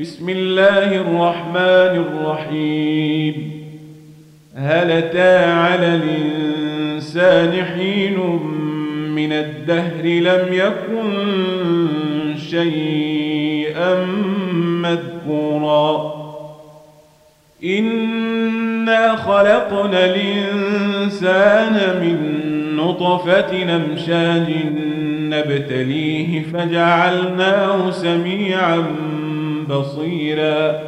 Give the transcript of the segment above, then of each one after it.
بسم الله الرحمن الرحيم. هل أتى على الإنسان حين من الدهر لم يكن شيئا مذكورا؟ إنا خلقنا الإنسان من نطفة نمشاج نبتليه فجعلناه سميعا بصيرا.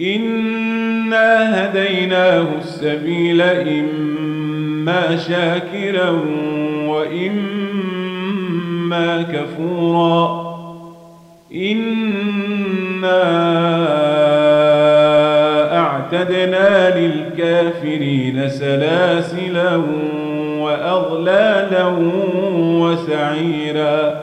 إنا هديناه السبيل إما شاكرا وإما كفورا. إنا أعتدنا للكافرين سلاسلا وأغلالا وسعيرا.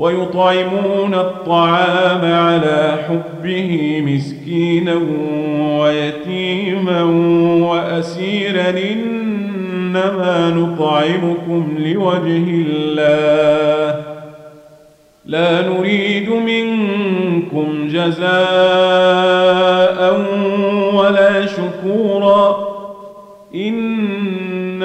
ويطعمون الطعام على حبه مسكينا ويتيما وأسيرا إنما نطعمكم لوجه الله. لا نريد منكم جزاء ولا شكورا.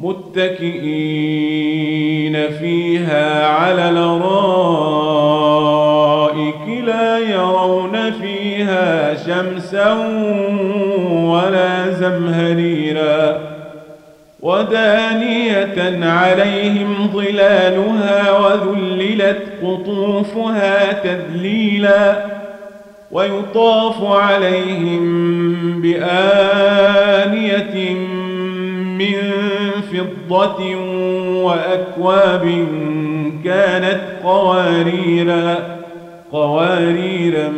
متكئين فيها على الأرائك لا يرون فيها شمسا ولا زمهريرا ودانية عليهم ظلالها وذللت قطوفها تذليلا ويطاف عليهم بآنية من فضة وأكواب كانت قواريرا قواريرا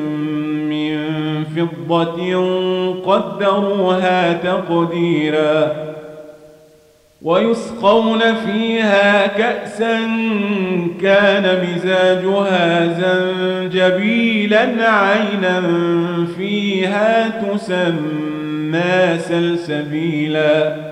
من فضة قدروها تقديرا ويسقون فيها كأسا كان مزاجها زنجبيلا عينا فيها تسمى سلسبيلا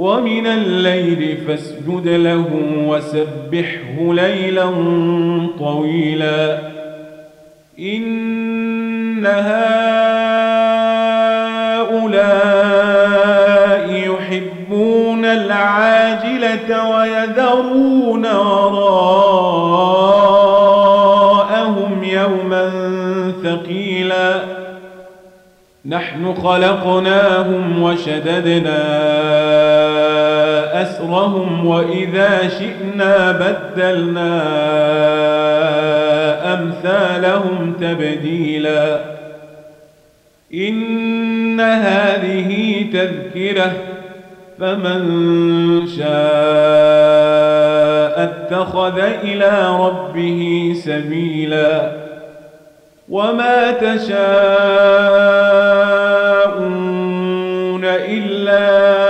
ومن الليل فاسجد له وسبحه ليلا طويلا. إن هؤلاء يحبون العاجلة ويذرون وراءهم يوما ثقيلا. نحن خلقناهم وشددنا أسرهم وإذا شئنا بدلنا أمثالهم تبديلا. إن هذه تذكرة فمن شاء اتخذ إلى ربه سبيلا. وما تشاءون إلا أن